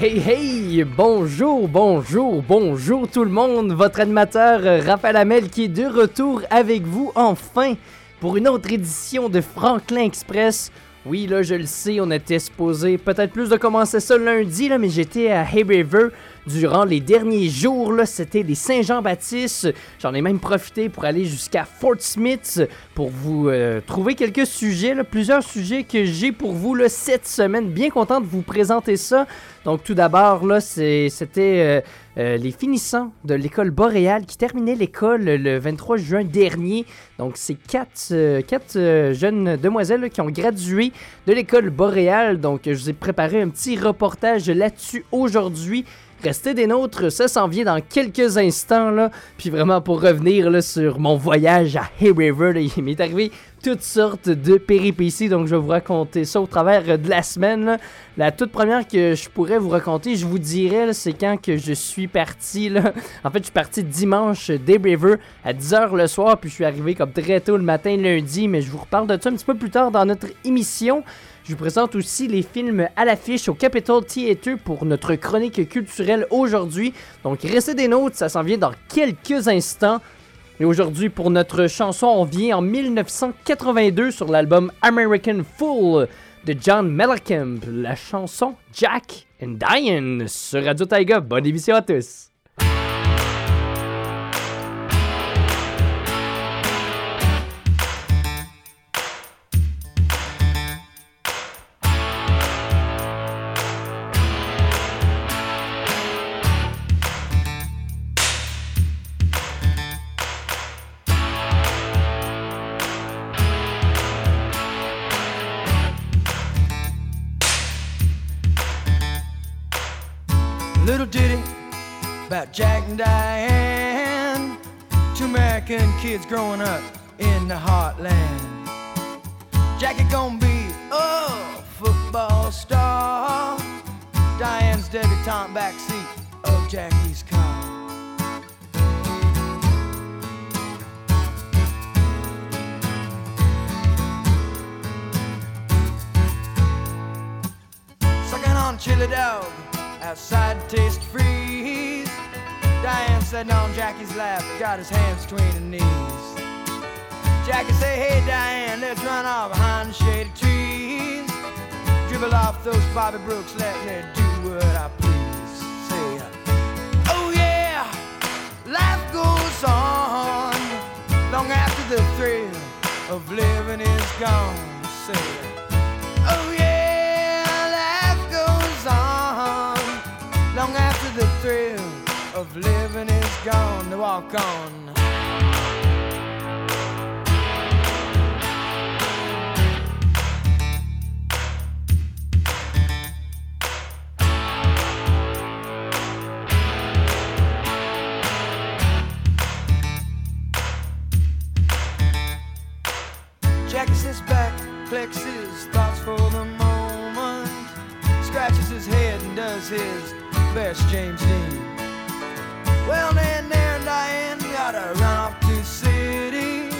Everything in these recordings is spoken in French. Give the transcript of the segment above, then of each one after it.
Hey, hey! Bonjour, bonjour, bonjour tout le monde! Votre animateur euh, Raphaël Hamel qui est de retour avec vous enfin pour une autre édition de Franklin Express. Oui, là, je le sais, on était supposé peut-être plus de commencer ça lundi, là, mais j'étais à Hay River durant les derniers jours. C'était les Saint-Jean-Baptiste. J'en ai même profité pour aller jusqu'à Fort Smith pour vous euh, trouver quelques sujets, plusieurs sujets que j'ai pour vous cette semaine. Bien content de vous présenter ça. Donc, tout d'abord, là, c'était euh, euh, les finissants de l'école boréale qui terminaient l'école le 23 juin dernier. Donc, c'est quatre, jeunes demoiselles qui ont gradué de l'école boréale. Donc, je vous ai préparé un petit reportage là-dessus aujourd'hui. Restez des nôtres, ça s'en vient dans quelques instants. Là. Puis vraiment pour revenir là, sur mon voyage à Hay River, il m'est arrivé toutes sortes de péripéties. Donc je vais vous raconter ça au travers de la semaine. La toute première que je pourrais vous raconter, je vous dirais, c'est quand que je suis parti. En fait, je suis parti dimanche des River à 10h le soir. Puis je suis arrivé comme très tôt le matin lundi. Mais je vous reparle de ça un petit peu plus tard dans notre émission. Je vous présente aussi les films à l'affiche au Capitol Theatre pour notre chronique culturelle aujourd'hui. Donc restez des notes, ça s'en vient dans quelques instants. Et aujourd'hui, pour notre chanson, on vient en 1982 sur l'album American Fool de John Mellencamp, la chanson Jack and Diane sur Radio Taiga. Bonne émission à tous! Between her knees. Jackie say, hey Diane, let's run off behind the shady trees. Dribble off those Bobby Brooks, let me do what I please. Say, oh yeah, life goes on long after the thrill of living is gone. Say, oh yeah, life goes on long after the thrill of living is gone. To walk on. Jackie sits back, collects his thoughts for the moment, scratches his head and does his best James Dean. Well, then there and Diane gotta run off to city.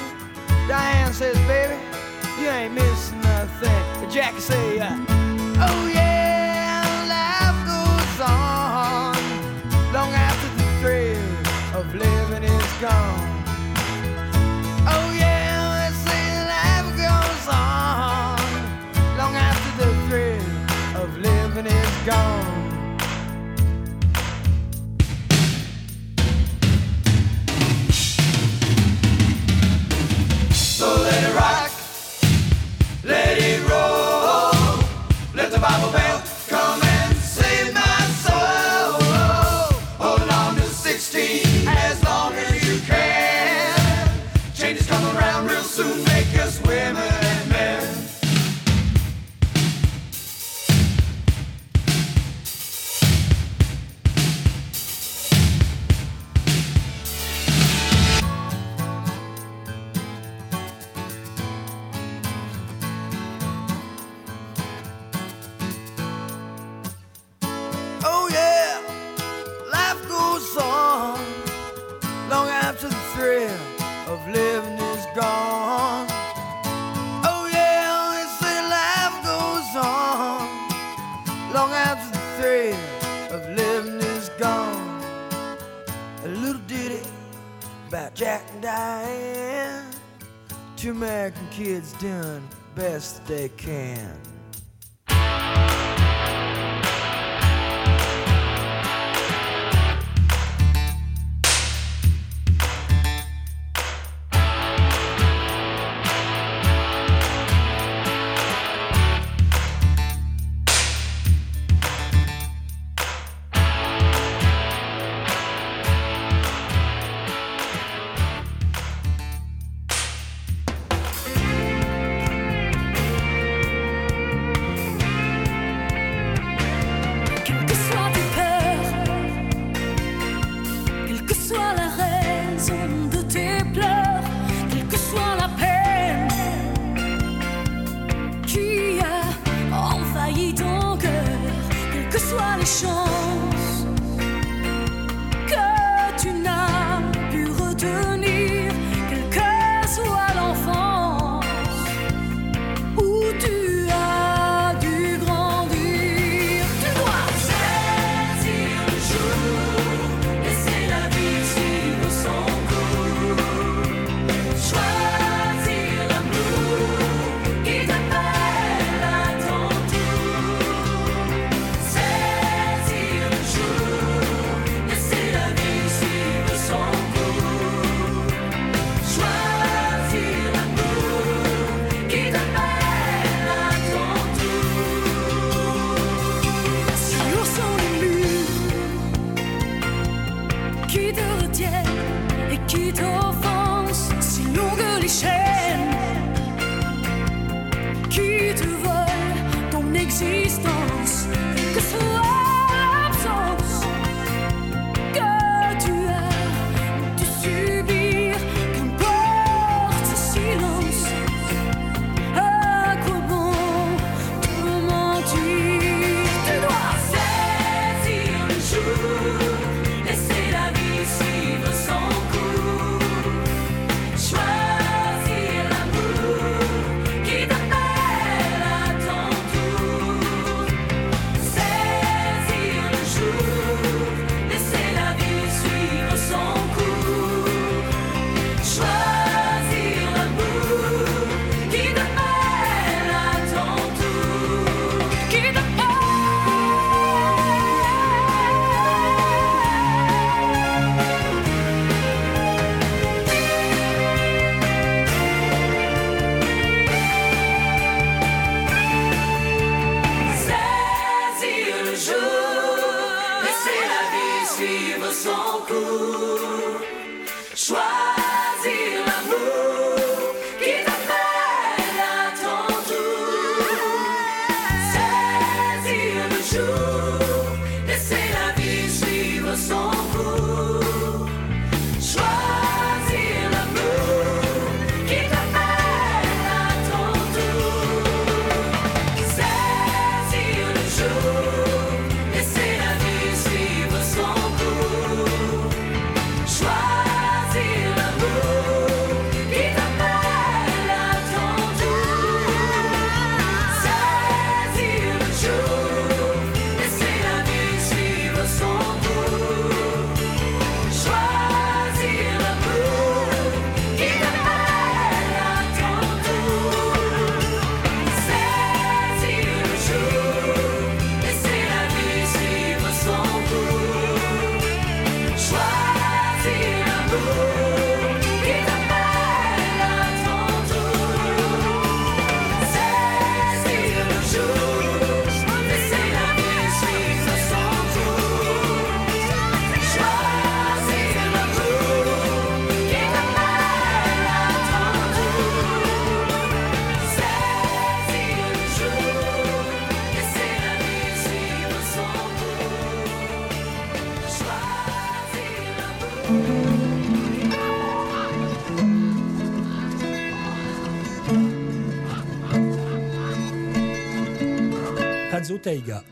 Diane says, baby, you ain't missing nothing. But Jackie say, uh, oh yeah, life goes on long after the thrill of living is gone. Gone. Jack and Diane, two American kids doing best they can.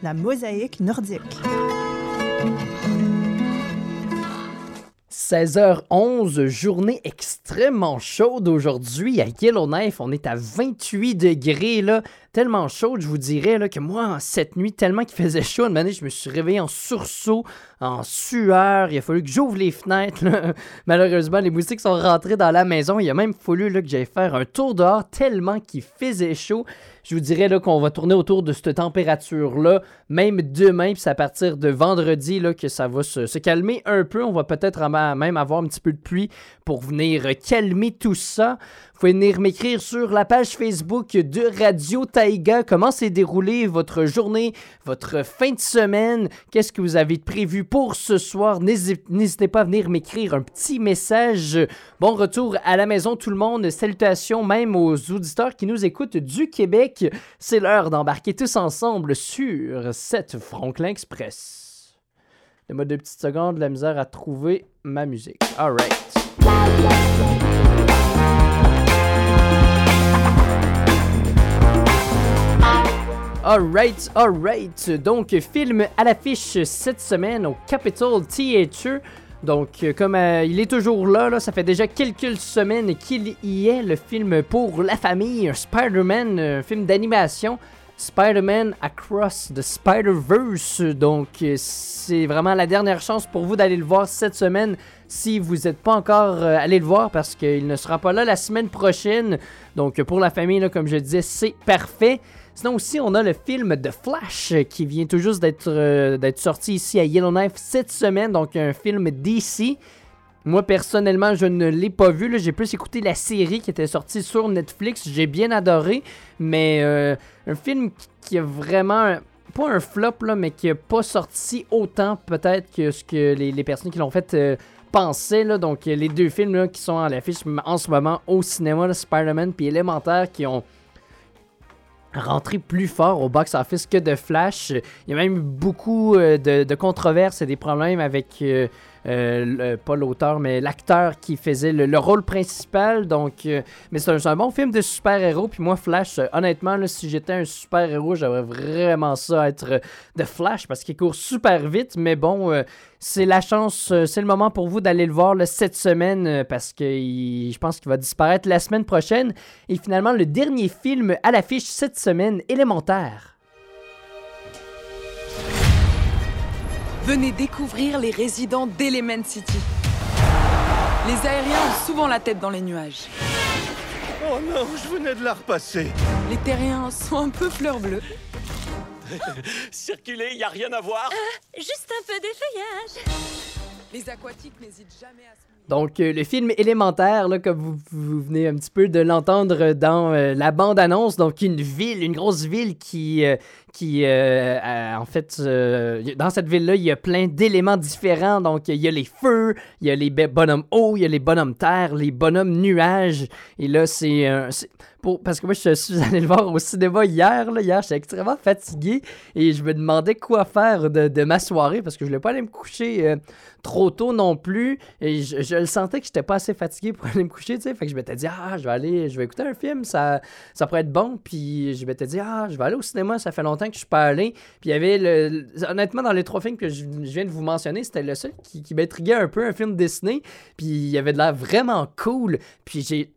La mosaïque nordique. 16h11, journée extrêmement chaude aujourd'hui à Yellowknife. On est à 28 degrés, là. Tellement chaude, je vous dirais, là, que moi, cette nuit, tellement qu'il faisait chaud, une année, je me suis réveillé en sursaut, en sueur. Il a fallu que j'ouvre les fenêtres. Malheureusement, les moustiques sont rentrés dans la maison. Il a même fallu là, que j'aille faire un tour dehors tellement qu'il faisait chaud. Je vous dirais qu'on va tourner autour de cette température-là, même demain, puis c'est à partir de vendredi là, que ça va se, calmer un peu. On va peut-être même avoir un petit peu de pluie pour venir calmer tout ça. Vous pouvez venir m'écrire sur la page Facebook de Radio Taïga comment s'est déroulée votre journée, votre fin de semaine, qu'est-ce que vous avez prévu pour ce soir. N'hésitez pas à venir m'écrire un petit message. Bon retour à la maison tout le monde. Salutations même aux auditeurs qui nous écoutent du Québec. C'est l'heure d'embarquer tous ensemble sur cette Franklin Express. Donne-moi deux petites secondes, la misère à trouver ma musique. Alright. Alright, alright. Donc, film à l'affiche cette semaine au Capitol Theatre. Donc, euh, comme euh, il est toujours là, ça fait déjà quelques semaines qu'il y est, le film pour la famille, Spider-Man, un film d'animation. Spider-Man Across the Spider-Verse. Donc, euh, c'est vraiment la dernière chance pour vous d'aller le voir cette semaine si vous n'êtes pas encore allé le voir parce qu'il ne sera pas là la semaine prochaine. Donc, pour la famille, comme je disais, c'est parfait. Sinon aussi, on a le film The Flash euh, qui vient tout juste euh, d'être sorti ici à Yellowknife cette semaine, donc un film DC. Moi, personnellement, je ne l'ai pas vu. J'ai plus écouté la série qui était sortie sur Netflix. J'ai bien adoré. Mais euh, un film qui a vraiment. Pas un flop, là, mais qui n'a pas sorti autant, peut-être, que ce que les, personnes qui l'ont fait pensaient. Là. Donc, les deux films qui sont à l'affiche en ce moment au cinéma, Spider-Man puis Élémentaire, qui ont rentrer plus fort au box-office que de Flash. Il y a même beaucoup euh, de, controverses et des problèmes avec euh, pas l'auteur, mais l'acteur qui faisait le, rôle principal. Donc, euh, mais c'est un, bon film de super-héros. Puis moi, Flash, euh, honnêtement, si j'étais un super-héros, j'aimerais vraiment ça être de Flash parce qu'il court super vite. Mais bon, c'est la chance, c'est le moment pour vous d'aller le voir cette semaine parce que je pense qu'il va disparaître la semaine prochaine. Et finalement, le dernier film à l'affiche cette semaine, élémentaire. Venez découvrir les résidents d'Element City. Les aériens ont souvent la tête dans les nuages. Oh non, je venais de la repasser. Les terriens sont un peu fleurs bleues. Circuler, y a rien à voir euh, Juste un peu d'effeuillage. Les aquatiques n'hésitent jamais à se donc, euh, le film élémentaire, là, comme vous, venez un petit peu de l'entendre dans euh, la bande-annonce, donc une ville, une grosse ville qui, euh, qui en fait, dans cette ville-là, il y a plein d'éléments différents. Donc, il y a les feux, il y a les bonhommes eau, il y a les bonhommes terre, les bonhommes nuages. Et là, c'est parce que moi, je suis allé le voir au cinéma hier. Là, hier, j'étais extrêmement fatigué et je me demandais quoi faire de, ma soirée parce que je voulais pas aller me coucher euh, trop tôt non plus. Et je, le sentais que j'étais pas assez fatigué pour aller me coucher, tu sais. Fait que je m'étais dit, ah, je vais aller, je vais écouter un film, ça, ça pourrait être bon. Puis je m'étais dit, ah, je vais aller au cinéma, ça fait longtemps que je suis pas allé. Puis il y avait, le, honnêtement, dans les trois films que je, viens de vous mentionner, c'était le seul qui, qui m'intriguait un peu, un film Disney. Puis il y avait de l'air vraiment cool. Puis j'ai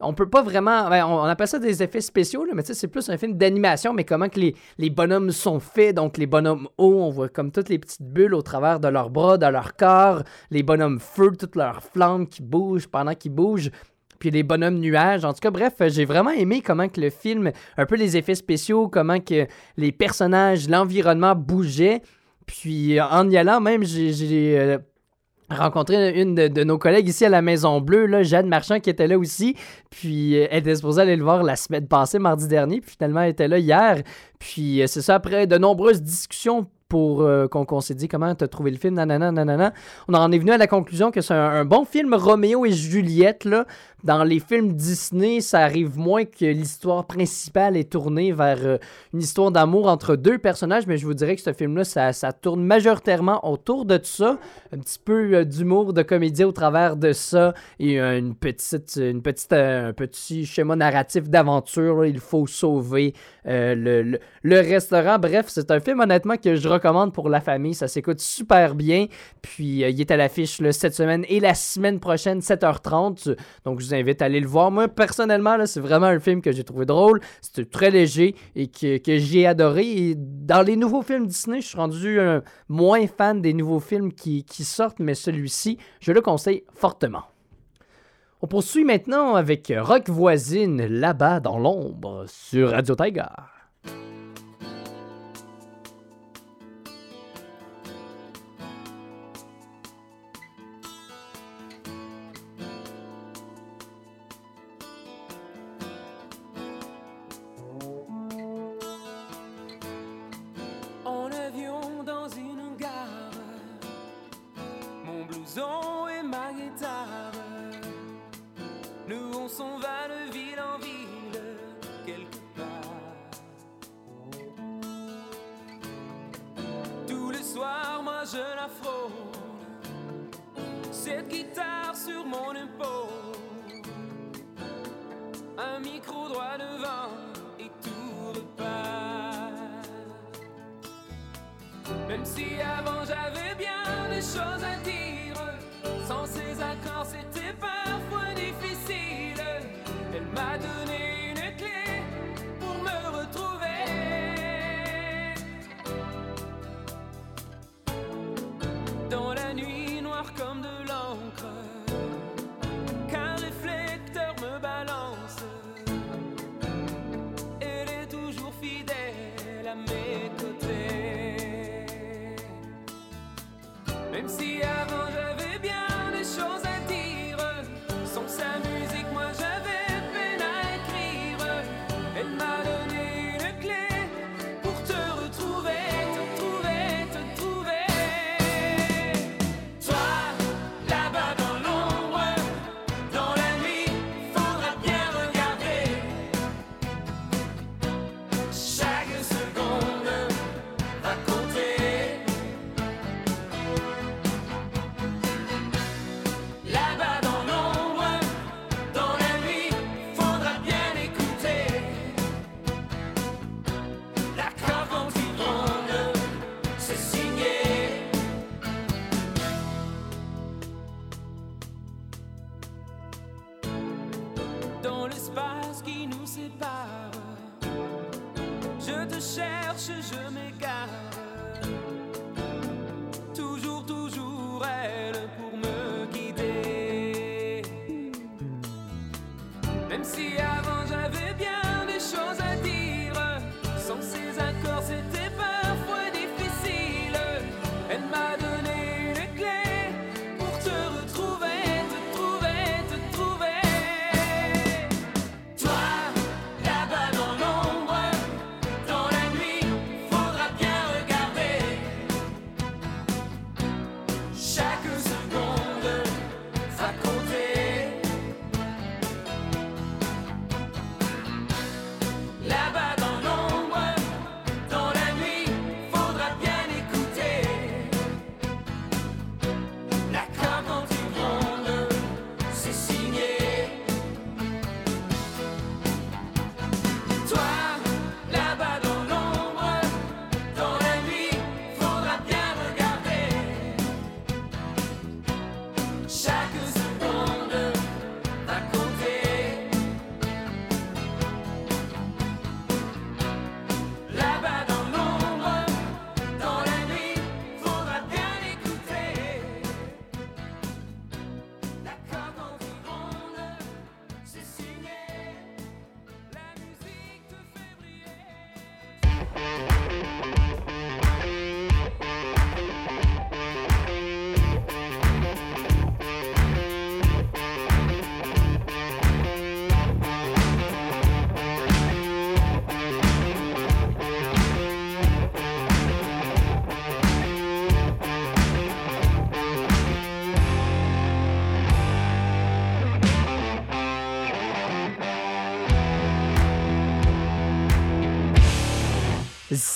on peut pas vraiment. Ben, on, appelle ça des effets spéciaux, là, mais c'est plus un film d'animation, mais comment que les, les, bonhommes sont faits. Donc, les bonhommes hauts, on voit comme toutes les petites bulles au travers de leurs bras, de leur corps. Les bonhommes feu, toutes leurs flammes qui bougent pendant qu'ils bougent. Puis les bonhommes nuages. En tout cas, bref, j'ai vraiment aimé comment que le film, un peu les effets spéciaux, comment que les personnages, l'environnement bougeaient. Puis en y allant, même, j'ai euh, rencontré une de, nos collègues ici à la Maison Bleue, là, Jeanne Marchand, qui était là aussi. Puis euh, elle était supposée aller le voir la semaine passée, mardi dernier. Puis finalement, elle était là hier. Puis euh, c'est ça, après de nombreuses discussions pour euh, qu'on s'est dit comment t'as trouvé le film, nanana. On en est venu à la conclusion que c'est un, bon film Roméo et Juliette, là. Dans les films Disney, ça arrive moins que l'histoire principale est tournée vers euh, une histoire d'amour entre deux personnages, mais je vous dirais que ce film-là, ça, tourne majoritairement autour de tout ça. Un petit peu euh, d'humour, de comédie au travers de ça, et une petite, une petite, un petit schéma narratif d'aventure. Il faut sauver le, le, restaurant. Bref, c'est un film honnêtement que je recommande pour la famille. Ça s'écoute super bien. Puis euh, il est à l'affiche cette semaine et la semaine prochaine, 7h30. Donc je vous invite à aller le voir. Moi, personnellement, c'est vraiment un film que j'ai trouvé drôle. C'était très léger et que, j'ai adoré. Dans les nouveaux films Disney, je suis rendu moins fan des nouveaux films qui, qui sortent, mais celui-ci, je le conseille fortement. On poursuit maintenant avec Rock Voisine là-bas dans l'ombre sur Radio Tiger.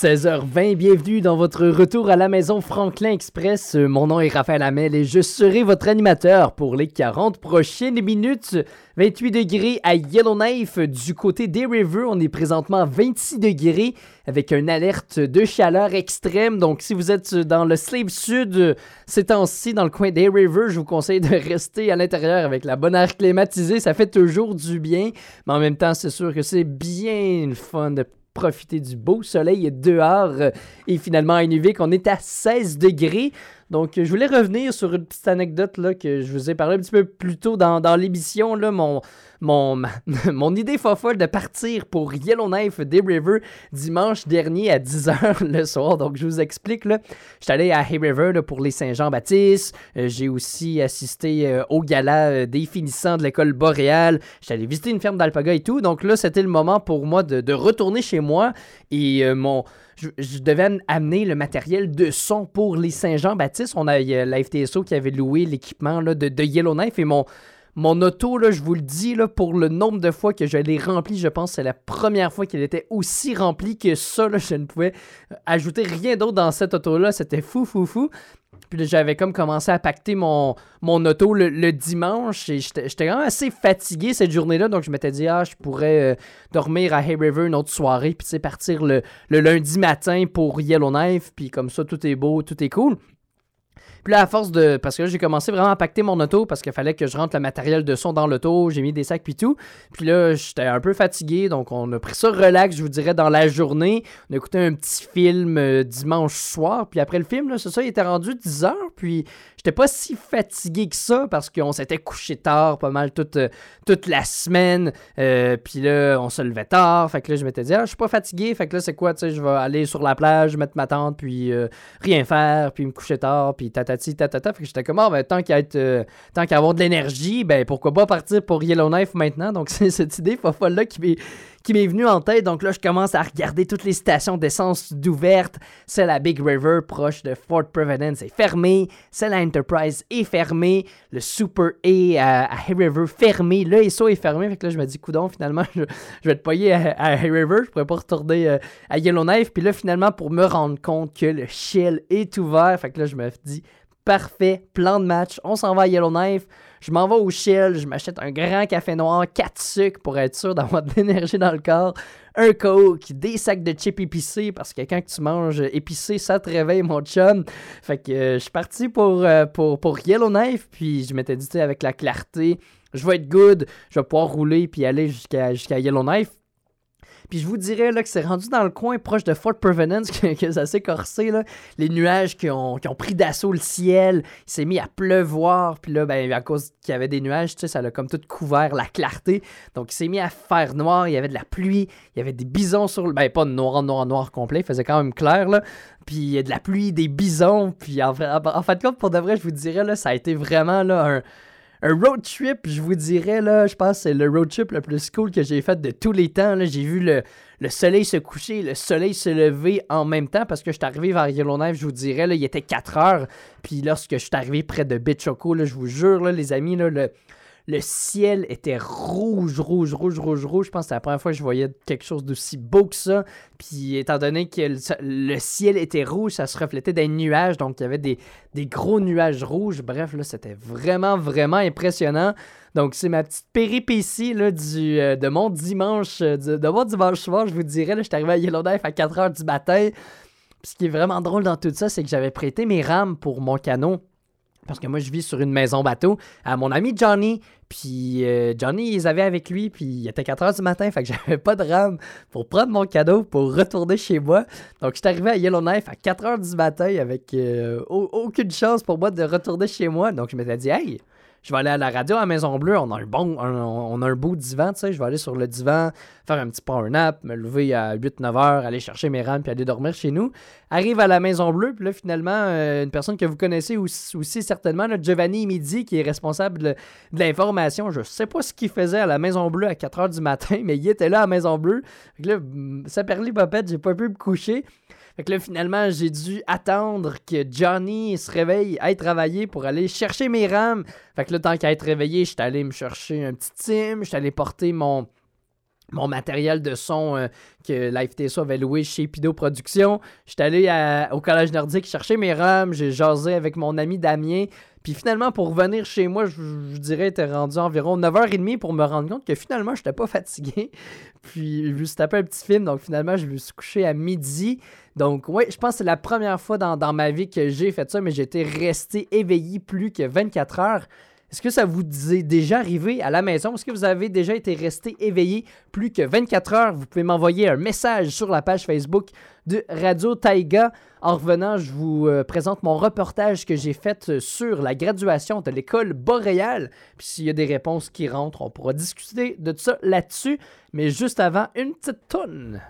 16h20, bienvenue dans votre retour à la maison Franklin Express. Euh, Mon nom est Raphaël Hamel et je serai votre animateur pour les 40 prochaines minutes. 28 degrés à Yellowknife. Du côté des River, on est présentement à 26 degrés avec une alerte de chaleur extrême. Donc, si vous êtes dans le Slave Sud ces temps-ci, dans le coin des River, je vous conseille de rester à l'intérieur avec la bonne air climatisée. Ça fait toujours du bien. Mais en même temps, c'est sûr que c'est bien le fun de profiter du beau soleil dehors. Euh, Et finalement, à Inuvik, on est à 16 degrés. Donc, je voulais revenir sur une petite anecdote là, que je vous ai parlé un petit peu plus tôt dans, dans l'émission. Mon, mon, mon idée folle de partir pour Yellowknife Day River dimanche dernier à 10h le soir. Donc, je vous explique. là. J'étais allé à Hay River pour les Saint-Jean-Baptiste. Euh, J'ai aussi assisté euh, au gala euh, des finissants de l'école boréale. J'étais allé visiter une ferme d'alpaga et tout. Donc là, c'était le moment pour moi de, de retourner chez moi. Et mon je, je devais am- amener le matériel de son pour les Saint-Jean-Baptiste. On a la FTSO qui avait loué l'équipement de Yellowknife et mon, mon auto, je vous le dis, pour le nombre de fois que je l'ai rempli, je pense que c'est la première fois qu'elle était aussi remplie que ça. je ne pouvais euh, ajouter rien d'autre dans cette auto-là. C'était fou, fou, fou. Puis j'avais comme commencé à pacter mon, mon auto le, dimanche et j'étais quand même assez fatigué cette journée-là. Donc je m'étais dit, ah, je pourrais euh, dormir à Hay River une autre soirée, puis partir le, le lundi matin pour Yellowknife, puis comme ça, tout est beau, tout est cool. Puis là, à force de. Parce que là, j'ai commencé vraiment à pacter mon auto parce qu'il fallait que je rentre le matériel de son dans l'auto. J'ai mis des sacs puis tout. Puis là, j'étais un peu fatigué. Donc, on a pris ça relax, je vous dirais, dans la journée. On a écouté un petit film euh, dimanche soir. Puis après le film, c'est ça, il était rendu 10 heures. Puis j'étais pas si fatigué que ça parce qu'on s'était couché tard pas mal toute, euh, toute la semaine. Euh, puis là, on se levait tard. Fait que là, je m'étais dit, ah, je suis pas fatigué. Fait que là, c'est quoi, tu sais, je vais aller sur la plage, mettre ma tente, puis rien faire, puis me coucher tard, puis tatati, tatata. Fait que j'étais comme, ah, ben, tant qu'à euh, tant qu'à avoir de l'énergie, ben, pourquoi pas partir pour Yellowknife maintenant? Donc, c'est cette idée folle-là qui m'est qui m'est venue en tête. Donc là, je commence à regarder toutes les stations d'essence d'ouvertes. Celle à Big River, proche de Fort Providence, est fermée. Celle à Enterprise est fermée. Le Super A à, Hay River, fermé. Le ESO est fermé. Fait que là, je me dis, coudon, finalement, je, je vais te payer à, à Hay River. Je pourrais pas retourner euh, à Yellowknife. Puis là, finalement, pour me rendre compte que le Shell est ouvert, fait que là, je me dis, parfait, plan de match. On s'en va à Yellowknife. Je m'en vais au Shell, je m'achète un grand café noir, 4 sucres pour être sûr d'avoir de l'énergie dans le corps, un coke, des sacs de chips épicés parce que quand tu manges épicé, ça te réveille, mon chum. Fait que euh, je suis parti pour, euh, pour, Yellowknife, puis je m'étais dit, avec la clarté, je vais être good, je vais pouvoir rouler puis aller jusqu'à Yellowknife. Puis je vous dirais là, que c'est rendu dans le coin proche de Fort Providence que, ça s'est corsé. Là. Les nuages qui ont, pris d'assaut le ciel. Il s'est mis à pleuvoir. Puis là, ben, à cause qu'il y avait des nuages, ça a comme tout couvert la clarté. Donc il s'est mis à faire noir. Il y avait de la pluie. Il y avait des bisons sur le. Ben, pas noir, noir, noir complet. Il faisait quand même clair. là. Puis il y a de la pluie, des bisons. Puis en, fait- en fait pour de vrai, je vous dirais, là, ça a été vraiment là, un un road trip, je vous dirais, là, je pense que c'est le road trip le plus cool que j'ai fait de tous les temps. J'ai vu le, le soleil se coucher, le soleil se lever en même temps parce que je suis arrivé vers Yellowknife, je vous dirais, là, il était 4 heures. Puis lorsque je suis arrivé près de Bitchoco, là, je vous jure, là, les amis, là, le, le ciel était rouge, rouge, rouge, rouge, rouge. Je pense que c'est la première fois que je voyais quelque chose d'aussi beau que ça. Puis étant donné que le, ciel était rouge, ça se reflétait des nuages. Donc il y avait des, gros nuages rouges. Bref, là, c'était vraiment, vraiment impressionnant. Donc c'est ma petite péripétie là, du, euh, de mon dimanche, euh, de, mon dimanche soir, je vous dirais. Là, je suis arrivé à Yellowknife à 4h du matin. Ce qui est vraiment drôle dans tout ça, c'est que j'avais prêté mes rames pour mon canot. Parce que moi, je vis sur une maison bateau à mon ami Johnny. Puis euh, Johnny, ils avaient avec lui. Puis il était 4 h du matin. Fait que j'avais pas de rame pour prendre mon cadeau pour retourner chez moi. Donc, je suis arrivé à Yellowknife à 4 h du matin avec euh, au- aucune chance pour moi de retourner chez moi. Donc, je m'étais dit, hey, je vais aller à la radio à Maison Bleue. On a un bon, on a un beau divan, tu sais. Je vais aller sur le divan, faire un petit power nap, me lever à 8-9 heures, aller chercher mes rames puis aller dormir chez nous. Arrive à la Maison Bleue, puis là, finalement, euh, une personne que vous connaissez aussi, certainement, là, Giovanni Midi, qui est responsable de, l'information. Je sais pas ce qu'il faisait à la Maison Bleue à 4 heures du matin, mais il était là à Maison Bleue. Là, ça perlit popette, j'ai pas pu me coucher. Fait que là, finalement, j'ai dû attendre que Johnny se réveille, aille travailler pour aller chercher mes rames. Fait que là, tant qu'à être réveillé, j'étais allé me chercher un petit Tim, j'étais allé porter mon, mon matériel de son euh, que Live TSO avait loué chez Pido Productions. J'étais allé au Collège Nordique chercher mes rames, j'ai jasé avec mon ami Damien. Puis finalement, pour revenir chez moi, je, je dirais, était rendu environ 9h30 pour me rendre compte que finalement, je n'étais pas fatigué. Puis je me suis tapé un petit film, donc finalement, je me suis couché à midi. Donc, oui, je pense que c'est la première fois dans, ma vie que j'ai fait ça, mais j'étais resté éveillé plus que 24 heures. Est-ce que ça vous est déjà arrivé à la maison? Est-ce que vous avez déjà été resté éveillé plus que 24 heures? Vous pouvez m'envoyer un message sur la page Facebook de Radio Taïga. En revenant, je vous euh, présente mon reportage que j'ai fait euh, sur la graduation de l'école boréale. Puis s'il y a des réponses qui rentrent, on pourra discuter de ça là-dessus. Mais juste avant, une petite toune.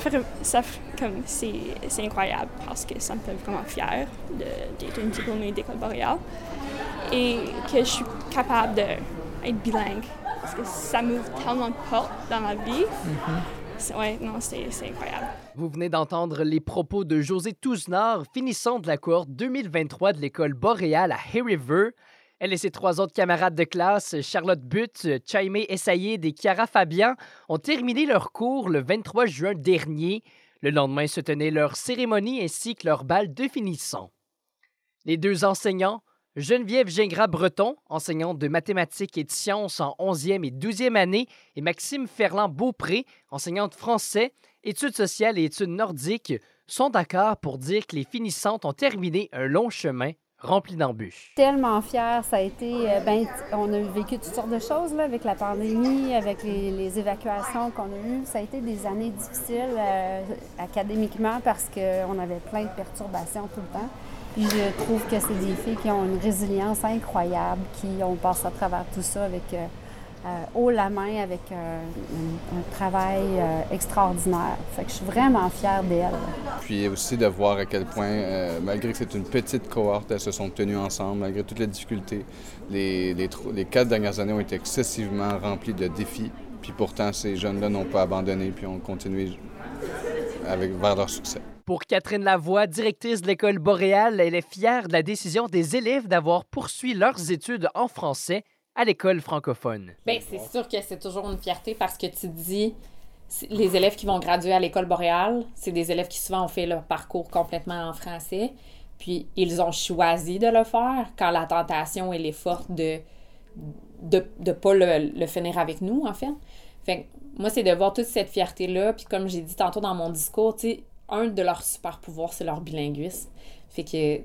Ça fait, ça fait comme c'est, c'est incroyable parce que ça me fait vraiment fière d'être une diplômée d'école boréale et que je suis capable d'être bilingue parce que ça m'ouvre tellement de portes dans ma vie. C'est- Ouais, non, c'est, c'est incroyable. Vous venez d'entendre les propos de José Touzenard, finissant de la cohorte 2023 de l'école boréale à Hay River. Elle et ses trois autres camarades de classe, Charlotte Butte, Chaimé Essayid et Chiara Fabian, ont terminé leur cours le 23 juin dernier. Le lendemain se tenait leur cérémonie ainsi que leur bal de finissant. Les deux enseignants, Geneviève Gingras-Breton, enseignante de mathématiques et de sciences en 11e et 12e année, et Maxime Ferland-Beaupré, enseignante français, études sociales et études nordiques, sont d'accord pour dire que les finissantes ont terminé un long chemin rempli d'embûches. Tellement fière, ça a été, euh, ben, on a vécu toutes sortes de choses là, avec la pandémie, avec les, évacuations qu'on a eues. Ça a été des années difficiles euh, académiquement parce qu'on avait plein de perturbations tout le temps. Puis je trouve que c'est des filles qui ont une résilience incroyable, qui ont passé à travers tout ça avec euh, haut la main, avec euh, un, un travail euh, extraordinaire. Fait que je suis vraiment fière d'elles. Puis aussi de voir à quel point, euh, malgré que c'est une petite cohorte, elles se sont tenues ensemble, malgré toutes les difficultés. Les, les quatre dernières années ont été excessivement remplies de défis. Puis pourtant, ces jeunes-là n'ont pas abandonné, puis ont continué avec, vers leur succès. Pour Catherine Lavoie, directrice de l'école boréale, elle est fière de la décision des élèves d'avoir poursuivi leurs études en français à l'école francophone. Bien, c'est sûr que c'est toujours une fierté parce que tu dis, les élèves qui vont graduer à l'école boréale, c'est des élèves qui souvent ont fait leur parcours complètement en français. Puis ils ont choisi de le faire quand la tentation elle est forte de de ne pas le, le finir avec nous, en fait. Fait que moi, c'est de voir toute cette fierté-là. Puis comme j'ai dit tantôt dans mon discours, un de leurs super pouvoirs, c'est leur bilinguisme. Fait que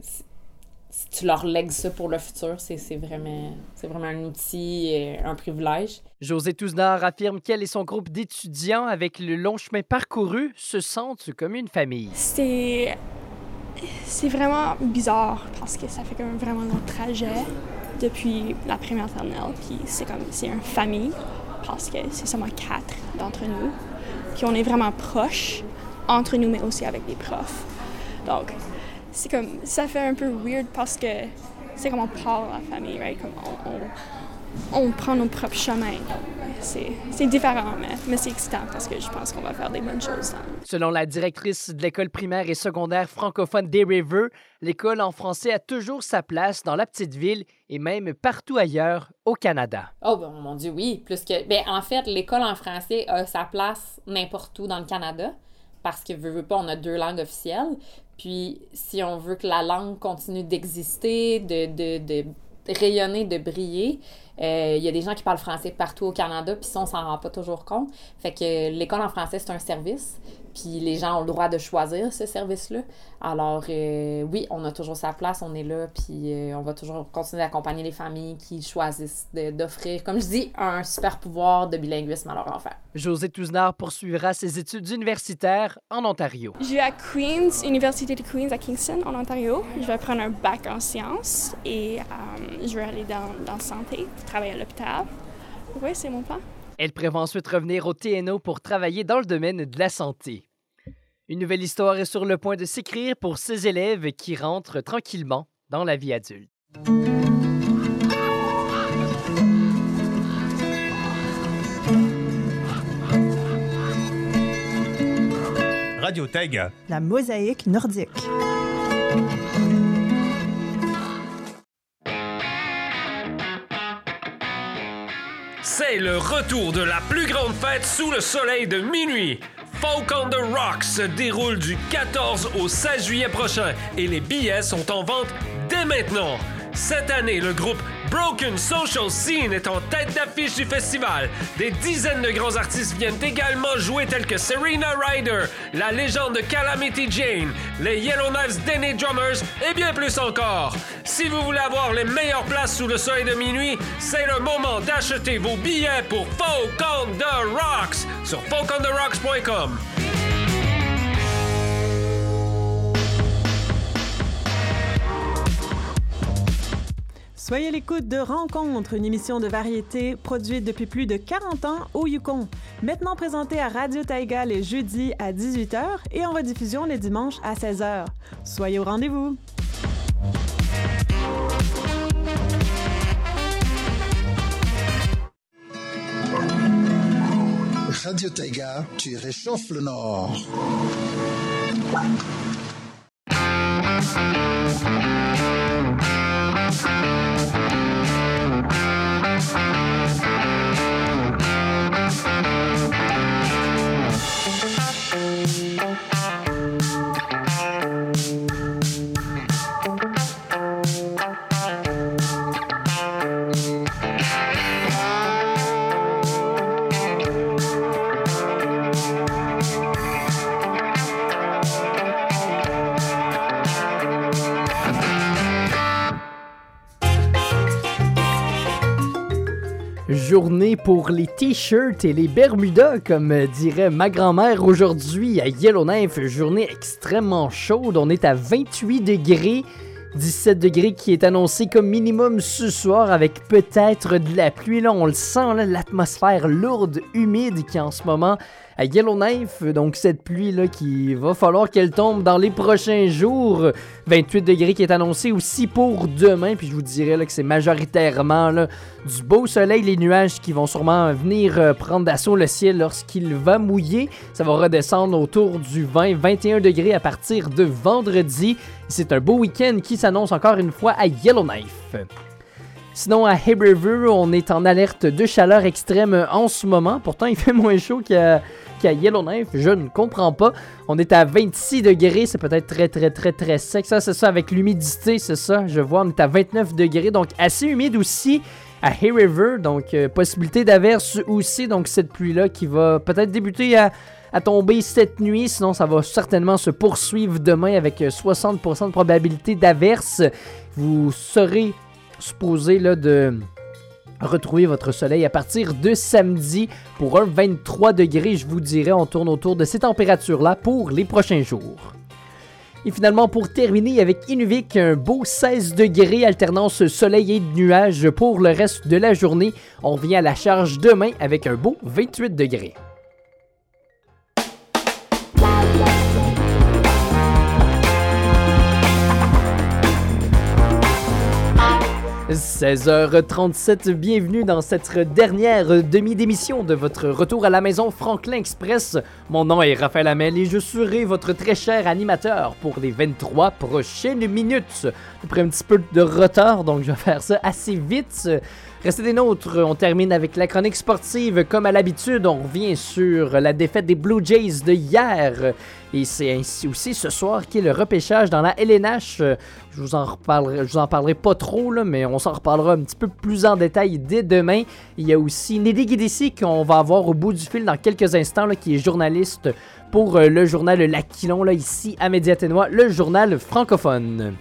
si- tu leur lègues ça pour le futur, c'est c'est vraiment, c'est vraiment un outil, et un privilège. José Touznard affirme qu'elle et son groupe d'étudiants, avec le long chemin parcouru, se sentent comme une famille. C'est. C'est vraiment bizarre parce que ça fait comme vraiment long trajet depuis la première maternelle. Puis c'est comme. C'est une famille parce que c'est seulement quatre d'entre nous. Puis on est vraiment proches entre nous, mais aussi avec les profs. Donc, c'est comme. Ça fait un peu weird parce que c'est comme on part la famille, right? Comme on, on, on prend nos propres chemins. C'est différent, mais, mais c'est excitant parce que je pense qu'on va faire des bonnes choses. Selon la directrice de l'école primaire et secondaire francophone des River, l'école en français a toujours sa place dans la petite ville et même partout ailleurs au Canada. Oh, ben, mon Dieu, oui. Plus que. Ben, en fait, l'école en français a sa place n'importe où dans le Canada. Parce que, veut, veut pas, on a deux langues officielles. Puis, si on veut que la langue continue d'exister, de, de, de rayonner, de briller, euh, il y a des gens qui parlent français partout au Canada, puis ça, on s'en rend pas toujours compte. Fait que l'école en français, c'est un service. Puis les gens ont le droit de choisir ce service-là. Alors, euh, oui, on a toujours sa place, on est là, puis euh, on va toujours continuer d'accompagner les familles qui choisissent d'offrir, comme je dis, un super pouvoir de bilinguisme à leur enfant. José Touznard poursuivra ses études universitaires en Ontario. Je vais à Queen's, Université de Queen's à Kingston, en Ontario. Je vais prendre un bac en sciences et euh, je vais aller dans, dans santé, travailler à l'hôpital. Oui, c'est mon plan. Elle prévoit ensuite revenir au TNO pour travailler dans le domaine de la santé. Une nouvelle histoire est sur le point de s'écrire pour ces élèves qui rentrent tranquillement dans la vie adulte. Radio Taiga. La mosaïque nordique. C'est le retour de la plus grande fête sous le soleil de minuit. Folk on the Rocks se déroule du 14 au 16 juillet prochain et les billets sont en vente dès maintenant. Cette année, le groupe Broken Social Scene est en tête d'affiche du festival. Des dizaines de grands artistes viennent également jouer tels que Serena Ryder, la légende de Calamity Jane, les Yellowknives Denny Drummers et bien plus encore. Si vous voulez avoir les meilleures places sous le soleil de minuit, c'est le moment d'acheter vos billets pour Folk on the Rocks sur folkontherocks.com. Soyez l'écoute de Rencontre, une émission de variété produite depuis plus de 40 ans au Yukon. Maintenant présentée à Radio Taïga les jeudis à 18h et en rediffusion les dimanches à 16h. Soyez au rendez-vous! Radio Taïga, tu réchauffes le Nord. T-shirts et les bermudas, comme dirait ma grand-mère aujourd'hui à Yellowknife. Journée extrêmement chaude. On est à 28 degrés. 17 degrés qui est annoncé comme minimum ce soir avec peut-être de la pluie. Là, on le sent, l'atmosphère lourde, humide qui en ce moment à Yellowknife. Donc cette pluie-là qui va falloir qu'elle tombe dans les prochains jours. 28 degrés qui est annoncé aussi pour demain. Puis je vous dirais là, que c'est majoritairement là, du beau soleil, les nuages qui vont sûrement venir euh, prendre d'assaut le ciel lorsqu'il va mouiller. Ça va redescendre autour du 20-21 degrés à partir de vendredi. C'est un beau week-end qui s'annonce encore une fois à Yellowknife. Sinon, à River, on est en alerte de chaleur extrême en ce moment. Pourtant, il fait moins chaud qu'à Yellowknife. Je ne comprends pas. On est à 26 degrés. C'est peut-être très, très, très, très sec. Ça, c'est ça avec l'humidité, c'est ça. Je vois, on est à 29 degrés. Donc, assez humide aussi à Hay River. Donc, euh, possibilité d'averse aussi. Donc, cette pluie-là qui va peut-être débuter à, tomber cette nuit. Sinon, ça va certainement se poursuivre demain avec euh, 60% de probabilité d'averse. Vous serez supposé là, de retrouver votre soleil à partir de samedi pour un 23 degrés. Je vous dirais, on tourne autour de ces températures-là pour les prochains jours. Et finalement, pour terminer avec Inuvik, un beau 16 degrés, alternance soleil et nuages pour le reste de la journée. On vient à la charge demain avec un beau 28 degrés. 16h37, bienvenue dans cette dernière demi-d'émission de votre retour à la maison Franklin Express. Mon nom est Raphaël Hamel et je serai votre très cher animateur pour les 23 prochaines minutes. J'ai pris un petit peu de retard, donc je vais faire ça assez vite. Restez des nôtres, on termine avec la chronique sportive. Comme à l'habitude, on revient sur la défaite des Blue Jays de hier. Et c'est ainsi aussi ce soir qui est le repêchage dans la LNH. Je vous en reparlerai, je vous en parlerai pas trop, là, mais on s'en reparlera un petit peu plus en détail dès demain. Il y a aussi Nelly Guédessi qu'on va avoir au bout du fil dans quelques instants, là, qui est journaliste pour euh, le journal L'Aquilon, là, ici à Médiaténois, le journal francophone.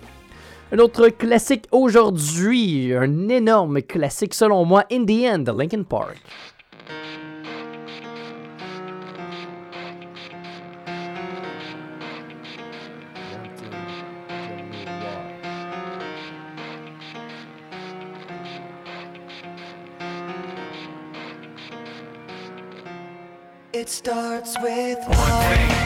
Un autre classique aujourd'hui, un énorme classique selon moi, In the End de Linkin Park. It starts with One thing,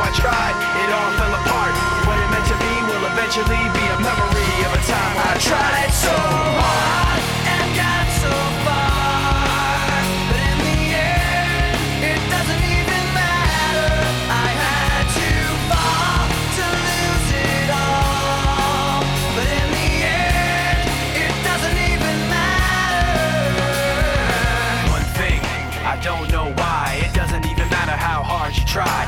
I tried, it all fell apart. What it meant to be will eventually be a memory of a time I tried so hard and got so far. But in the end, it doesn't even matter. I had to fall to lose it all. But in the end, it doesn't even matter. One thing, I don't know why. It doesn't even matter how hard you try.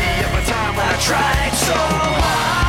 tried so hard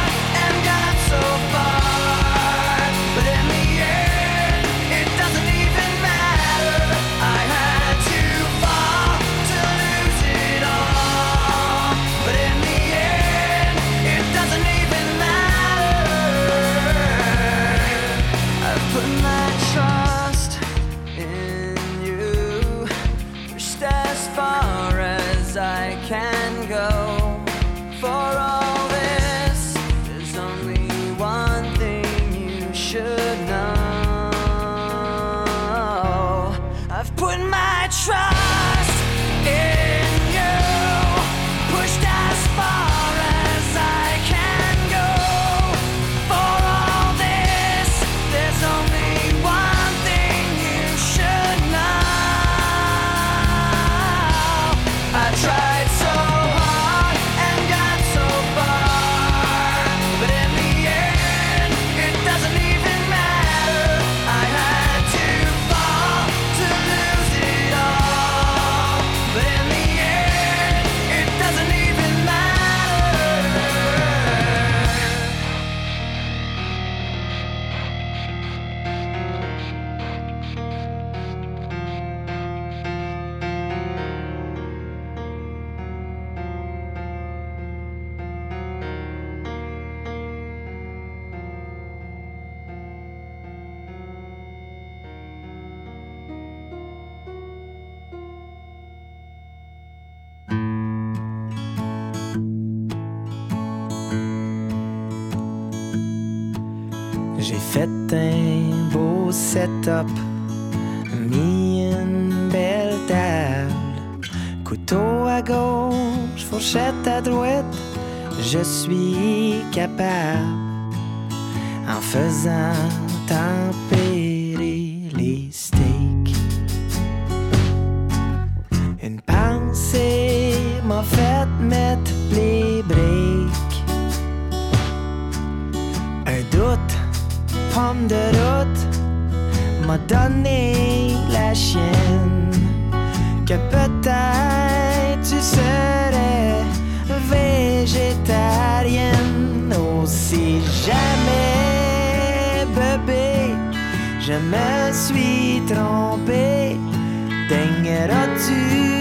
beau setup, mis une belle table. Couteau à gauche, fourchette à droite, je suis capable. En faisant tempérer m'a donné la chienne. Que peut-être tu serais végétarienne. Oh, si jamais, bébé, je me suis trompé, daigneras-tu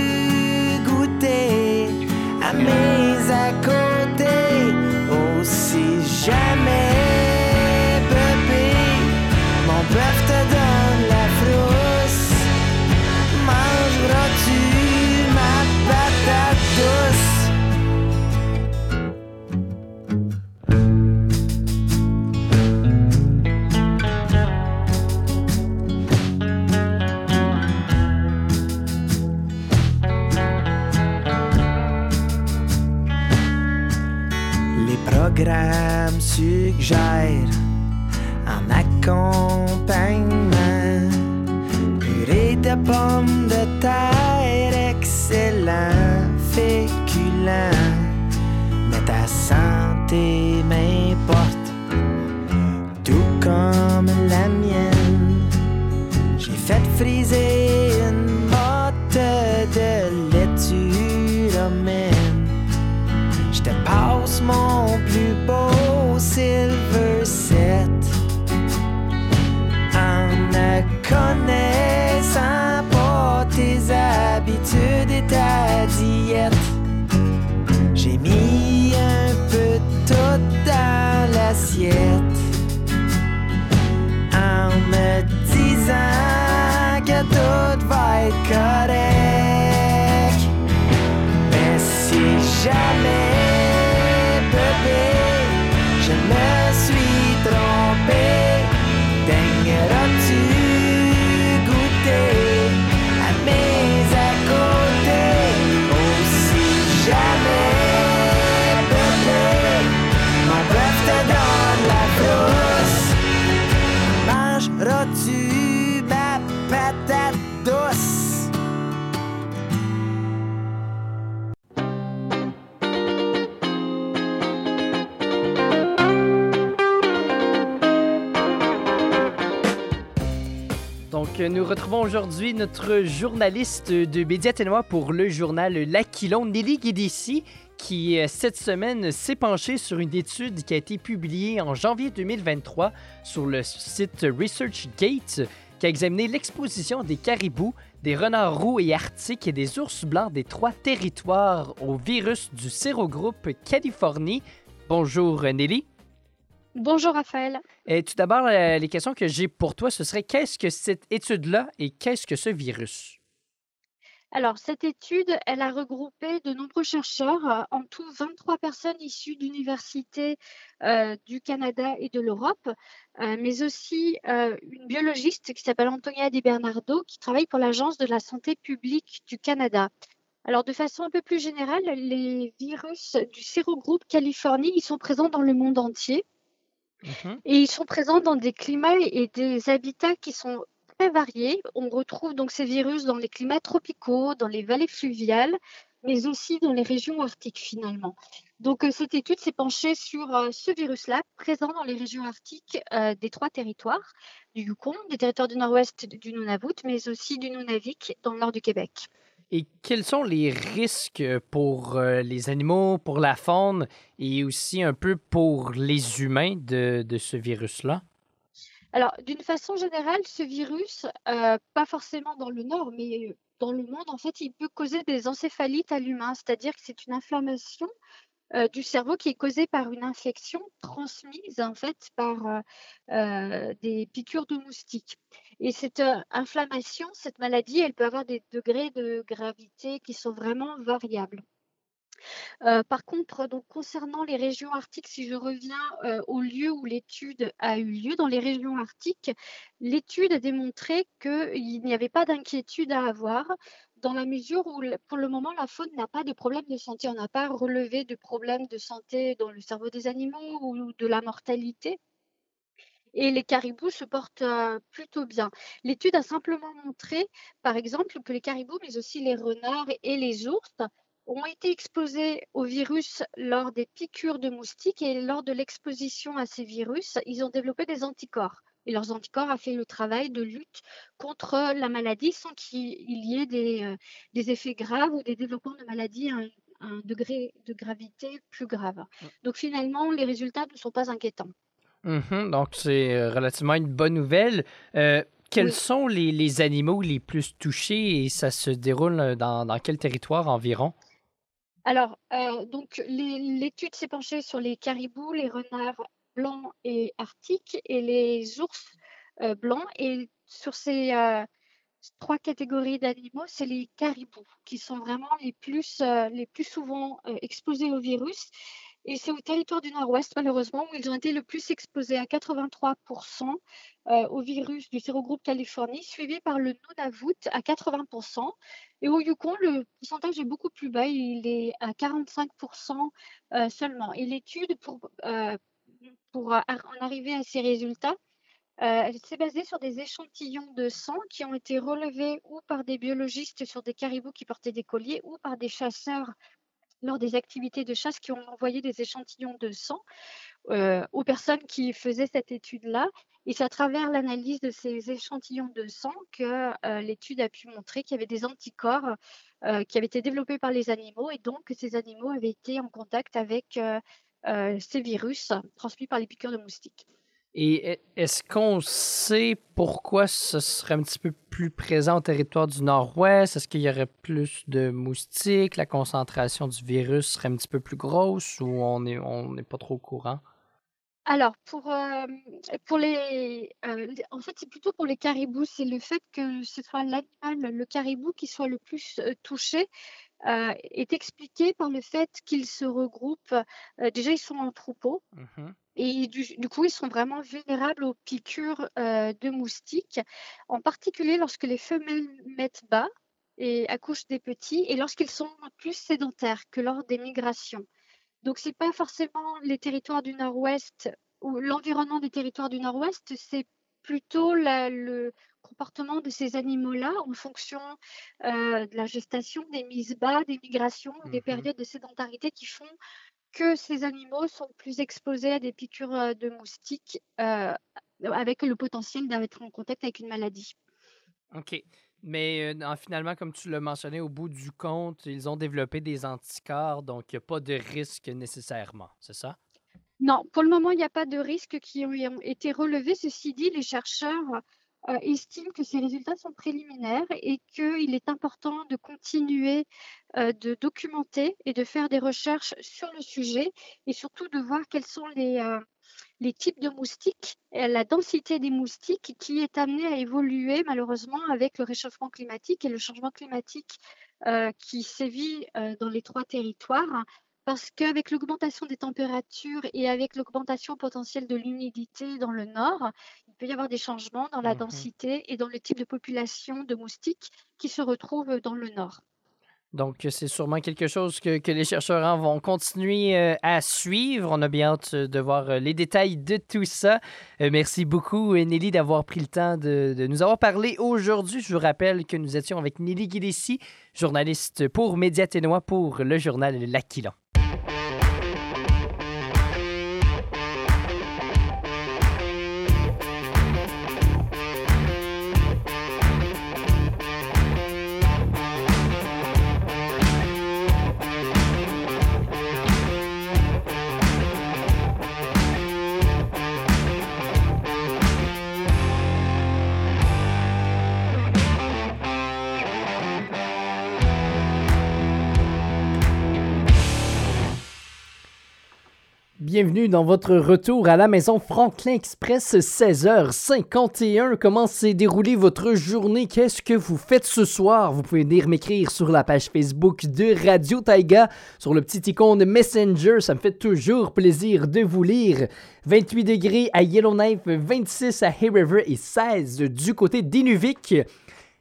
bomb dans nous retrouvons aujourd'hui notre journaliste de Médiatinois pour le journal L'Aquilon, Nelly Guédessi, qui euh, cette semaine s'est penchée sur une étude qui a été publiée en janvier 2023 sur le site ResearchGate, qui a examiné l'exposition des caribous, des renards roux et arctiques et des ours blancs des trois territoires au virus du sérogroupe Californie. Bonjour Nelly. Bonjour Raphaël. Et tout d'abord, les questions que j'ai pour toi, ce serait qu'est-ce que cette étude-là et qu'est-ce que ce virus? Alors, cette étude, elle a regroupé de nombreux chercheurs, euh, en tout 23 personnes issues d'universités euh, du Canada et de l'Europe, euh, mais aussi euh, une biologiste qui s'appelle Antonia Di Bernardo, qui travaille pour l'Agence de la santé publique du Canada. Alors, de façon un peu plus générale, les virus du sérogroupe Californie, ils sont présents dans le monde entier. Et ils sont présents dans des climats et des habitats qui sont très variés. On retrouve donc ces virus dans les climats tropicaux, dans les vallées fluviales, mais aussi dans les régions arctiques finalement. Donc euh, cette étude s'est penchée sur euh, ce virus-là, présent dans les régions arctiques euh, des trois territoires, du Yukon, des territoires du nord-ouest du Nunavut, mais aussi du Nunavik dans le nord du Québec. Et quels sont les risques pour euh, les animaux, pour la faune et aussi un peu pour les humains de, ce virus-là? Alors, d'une façon générale, ce virus, euh, pas forcément dans le nord, mais euh, dans le monde, en fait, il peut causer des encéphalites à l'humain, c'est-à-dire que c'est une inflammation euh, du cerveau qui est causée par une infection transmise, en fait, par euh, euh, des piqûres de moustiques. Et cette inflammation, cette maladie, elle peut avoir des degrés de gravité qui sont vraiment variables. Par contre, donc, concernant les régions arctiques, si je reviens au lieu où l'étude a eu lieu, dans les régions arctiques, l'étude a démontré qu'il n'y avait pas d'inquiétude à avoir dans la mesure où, pour le moment, la faune n'a pas de problème de santé. On n'a pas relevé de problème de santé dans le cerveau des animaux ou de la mortalité. Et les caribous se portent euh, plutôt bien. L'étude a simplement montré, par exemple, que les caribous, mais aussi les renards et les ours, ont été exposés au virus lors des piqûres de moustiques et lors de l'exposition à ces virus, ils ont développé des anticorps. Et leurs anticorps ont fait le travail de lutte contre la maladie sans qu'il y ait des, euh, des effets graves ou des développements de maladies à un, un degré de gravité plus grave. Donc finalement, les résultats ne sont pas inquiétants. Mhm, donc, c'est euh, relativement une bonne nouvelle. Euh, quels Oui. sont les, les animaux les plus touchés et ça se déroule dans, dans quel territoire environ? Alors, euh, donc l'étude s'est penchée sur les caribous, les renards blancs et arctiques et les ours euh, blancs. Et sur ces euh, trois catégories d'animaux, c'est les caribous qui sont vraiment les plus, euh, les plus souvent exposés au virus. Et c'est au territoire du Nord-Ouest, malheureusement, où ils ont été le plus exposés à 83% euh, au virus du sérogroupe Californie, suivi par le Nunavut à 80%. Et au Yukon, le pourcentage est beaucoup plus bas, il est à 45% euh, seulement. Et l'étude, pour, pour a- en arriver à ces résultats, euh, elle s'est basée sur des échantillons de sang qui ont été relevés ou par des biologistes sur des caribous qui portaient des colliers ou par des chasseurs lors des activités de chasse qui ont envoyé des échantillons de sang euh, aux personnes qui faisaient cette étude-là. Et c'est à travers l'analyse de ces échantillons de sang que euh, l'étude a pu montrer qu'il y avait des anticorps euh, qui avaient été développés par les animaux et donc que ces animaux avaient été en contact avec euh, euh, ces virus transmis par les piqûres de moustiques. Et est-ce qu'on sait pourquoi ce serait un petit peu plus présent au territoire du Nord-Ouest? Est-ce qu'il y aurait plus de moustiques? La concentration du virus serait un petit peu plus grosse ou on n'est on pas trop au courant? Alors, pour, euh, pour les, euh, en fait, c'est plutôt pour les caribous, c'est le fait que ce soit l'animal, le caribou, qui soit le plus euh, touché, euh, est expliqué par le fait qu'ils se regroupent. euh, déjà, ils sont en troupeau Mhm. et du, du coup, ils sont vraiment vulnérables aux piqûres euh, de moustiques, en particulier lorsque les femelles mettent bas et accouchent des petits et lorsqu'ils sont plus sédentaires que lors des migrations. Donc, ce n'est pas forcément les territoires du Nord-Ouest ou l'environnement des territoires du Nord-Ouest, c'est plutôt la- le comportement de ces animaux-là en fonction euh, de la gestation, des mises bas, des migrations, des périodes de sédentarité qui font que ces animaux sont plus exposés à des piqûres euh, de moustiques euh, avec le potentiel d'être en contact avec une maladie. OK. Mais euh, finalement, comme tu l'as mentionné, au bout du compte, ils ont développé des anticorps, donc il n'y a pas de risque nécessairement, c'est ça? Non, pour le moment, il n'y a pas de risques qui ont été relevés. Ceci dit, les chercheurs euh, estiment que ces résultats sont préliminaires et qu'il est important de continuer euh, de documenter et de faire des recherches sur le sujet et surtout de voir quels sont les, euh, les types de moustiques, la densité des moustiques qui est amenée à évoluer malheureusement avec le réchauffement climatique et le changement climatique euh, qui sévit dans les trois territoires. Parce qu'avec l'augmentation des températures et avec l'augmentation potentielle de l'humidité dans le nord, il peut y avoir des changements dans la Mhm. densité et dans le type de population de moustiques qui se retrouvent dans le nord. Donc, c'est sûrement quelque chose que, que les chercheurs hein, vont continuer euh, à suivre. On a bien hâte de voir euh, les détails de tout ça. Euh, merci beaucoup, euh, Nelly, d'avoir pris le temps de, de nous avoir parlé aujourd'hui. Je vous rappelle que nous étions avec Nelly Guilessi, journaliste pour Média Ténois pour le journal L'Aquilon. Bienvenue dans votre retour à la maison Franklin Express, 16h51. Comment s'est déroulée votre journée? Qu'est-ce que vous faites ce soir? Vous pouvez venir m'écrire sur la page Facebook de Radio Taiga, sur le petit icône Messenger. Ça me fait toujours plaisir de vous lire. 28 degrés à Yellowknife, 26 à Hay River et 16 du côté d'Inuvik.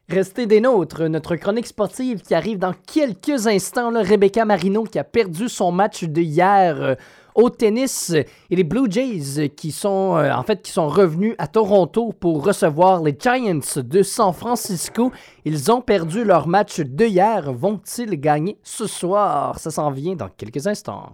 Restez des nôtres, notre chronique sportive qui arrive dans quelques instants. Rebecca Marino qui a perdu son match de hier au tennis et les Blue Jays qui sont euh, en fait qui sont revenus à Toronto pour recevoir les Giants de San Francisco. Ils ont perdu leur match de hier. Vont-ils gagner ce soir? Ça s'en vient dans quelques instants.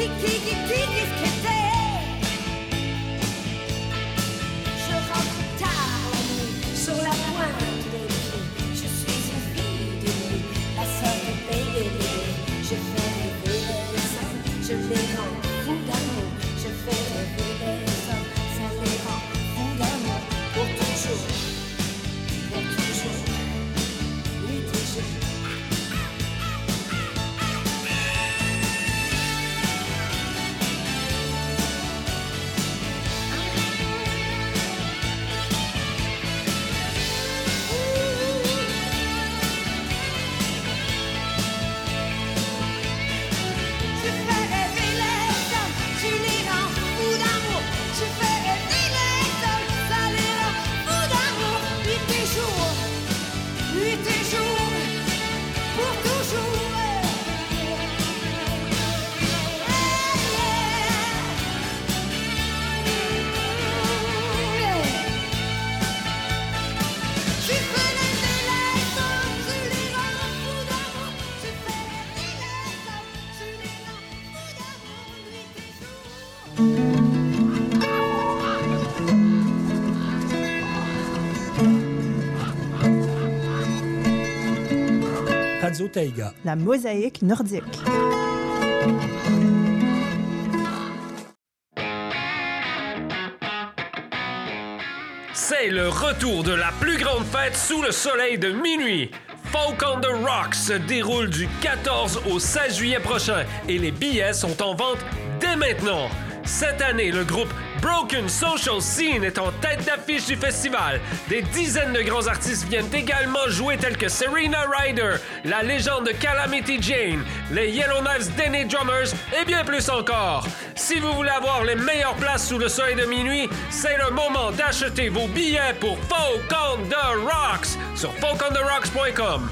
kick, kick, kick, kick. Taïga. La mosaïque nordique. C'est le retour de la plus grande fête sous le soleil de minuit. Folk on the Rocks se déroule du 14 au 16 juillet prochain et les billets sont en vente dès maintenant. Cette année, le groupe Broken Social Scene est en tête d'affiche du festival. Des dizaines de grands artistes viennent également jouer tels que Serena Ryder, la légende de Calamity Jane, les Yellowknives Denny Drummers et bien plus encore. Si vous voulez avoir les meilleures places sous le soleil de minuit, c'est le moment d'acheter vos billets pour Folk on the Rocks sur folkontherocks.com.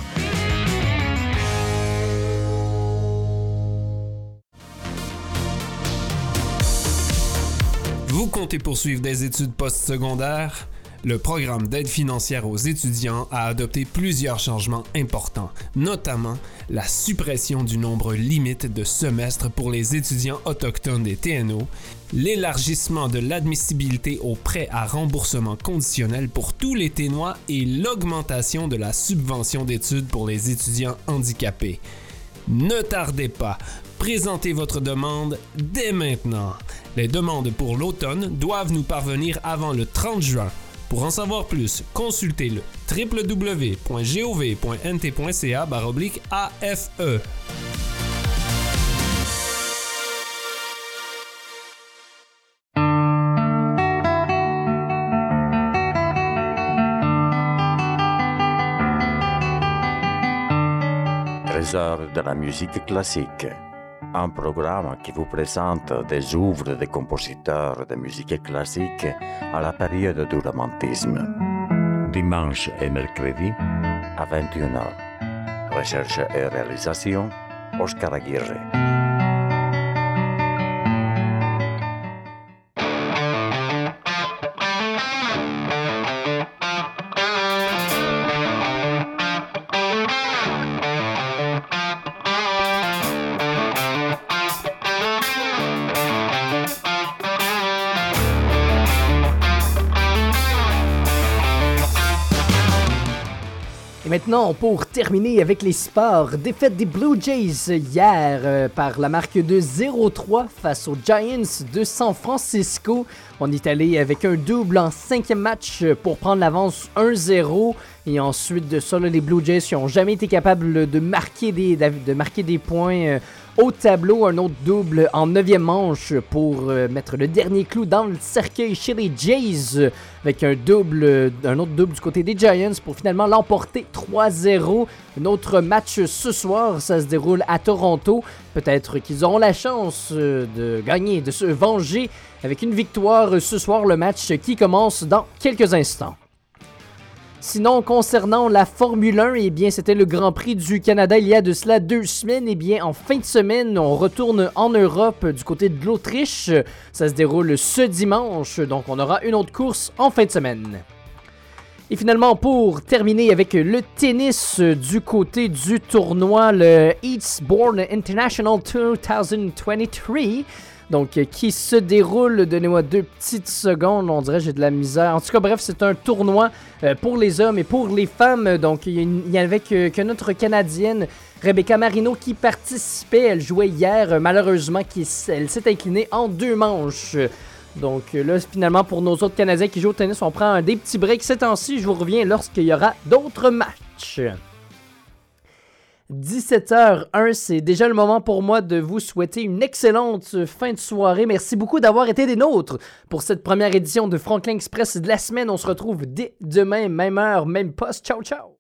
Vous comptez poursuivre des études postsecondaires? Le programme d'aide financière aux étudiants a adopté plusieurs changements importants, notamment la suppression du nombre limite de semestres pour les étudiants autochtones des TNO, l'élargissement de l'admissibilité aux prêts à remboursement conditionnel pour tous les Ténois et l'augmentation de la subvention d'études pour les étudiants handicapés. Ne tardez pas, présentez votre demande dès maintenant. Les demandes pour l'automne doivent nous parvenir avant le 30 juin. Pour en savoir plus, consultez le www.gov.nt.ca AFE. Trésor de la musique classique. Un programme qui vous présente des œuvres de compositeurs de musique classique à la période du romantisme. Dimanche et mercredi à 21h. Recherche et réalisation, Oscar Aguirre. Et maintenant, pour terminer avec les sports, défaite des Blue Jays hier euh, par la marque de 0-3 face aux Giants de San Francisco. On est allé avec un double en cinquième match pour prendre l'avance 1-0. Et ensuite de ça, les Blue Jays n'ont jamais été capables de marquer des, de marquer des points euh, au tableau. Un autre double en neuvième manche pour euh, mettre le dernier clou dans le cercueil chez les Jays avec un double, euh, un autre double du côté des Giants pour finalement l'emporter 3-0. Un autre match ce soir, ça se déroule à Toronto. Peut-être qu'ils auront la chance euh, de gagner, de se venger avec une victoire ce soir, le match qui commence dans quelques instants. Sinon, concernant la Formule 1, eh bien, c'était le Grand Prix du Canada il y a de cela deux semaines. Eh bien, en fin de semaine, on retourne en Europe du côté de l'Autriche. Ça se déroule ce dimanche, donc on aura une autre course en fin de semaine. Et finalement, pour terminer avec le tennis euh, du côté du tournoi, le Eastbourne International 2023, donc euh, qui se déroule, donnez-moi deux petites secondes, on dirait j'ai de la misère. En tout cas, bref, c'est un tournoi euh, pour les hommes et pour les femmes. Donc, il y, a une- il y avait que, que notre Canadienne Rebecca Marino qui participait. Elle jouait hier, euh, malheureusement, elle s'est inclinée en deux manches. Donc là, finalement, pour nos autres Canadiens qui jouent au tennis, on prend un des petits breaks ces temps-ci. Je vous reviens lorsqu'il y aura d'autres matchs. 17h01, c'est déjà le moment pour moi de vous souhaiter une excellente fin de soirée. Merci beaucoup d'avoir été des nôtres pour cette première édition de Franklin Express de la semaine. On se retrouve dès demain, même heure, même poste. Ciao, ciao!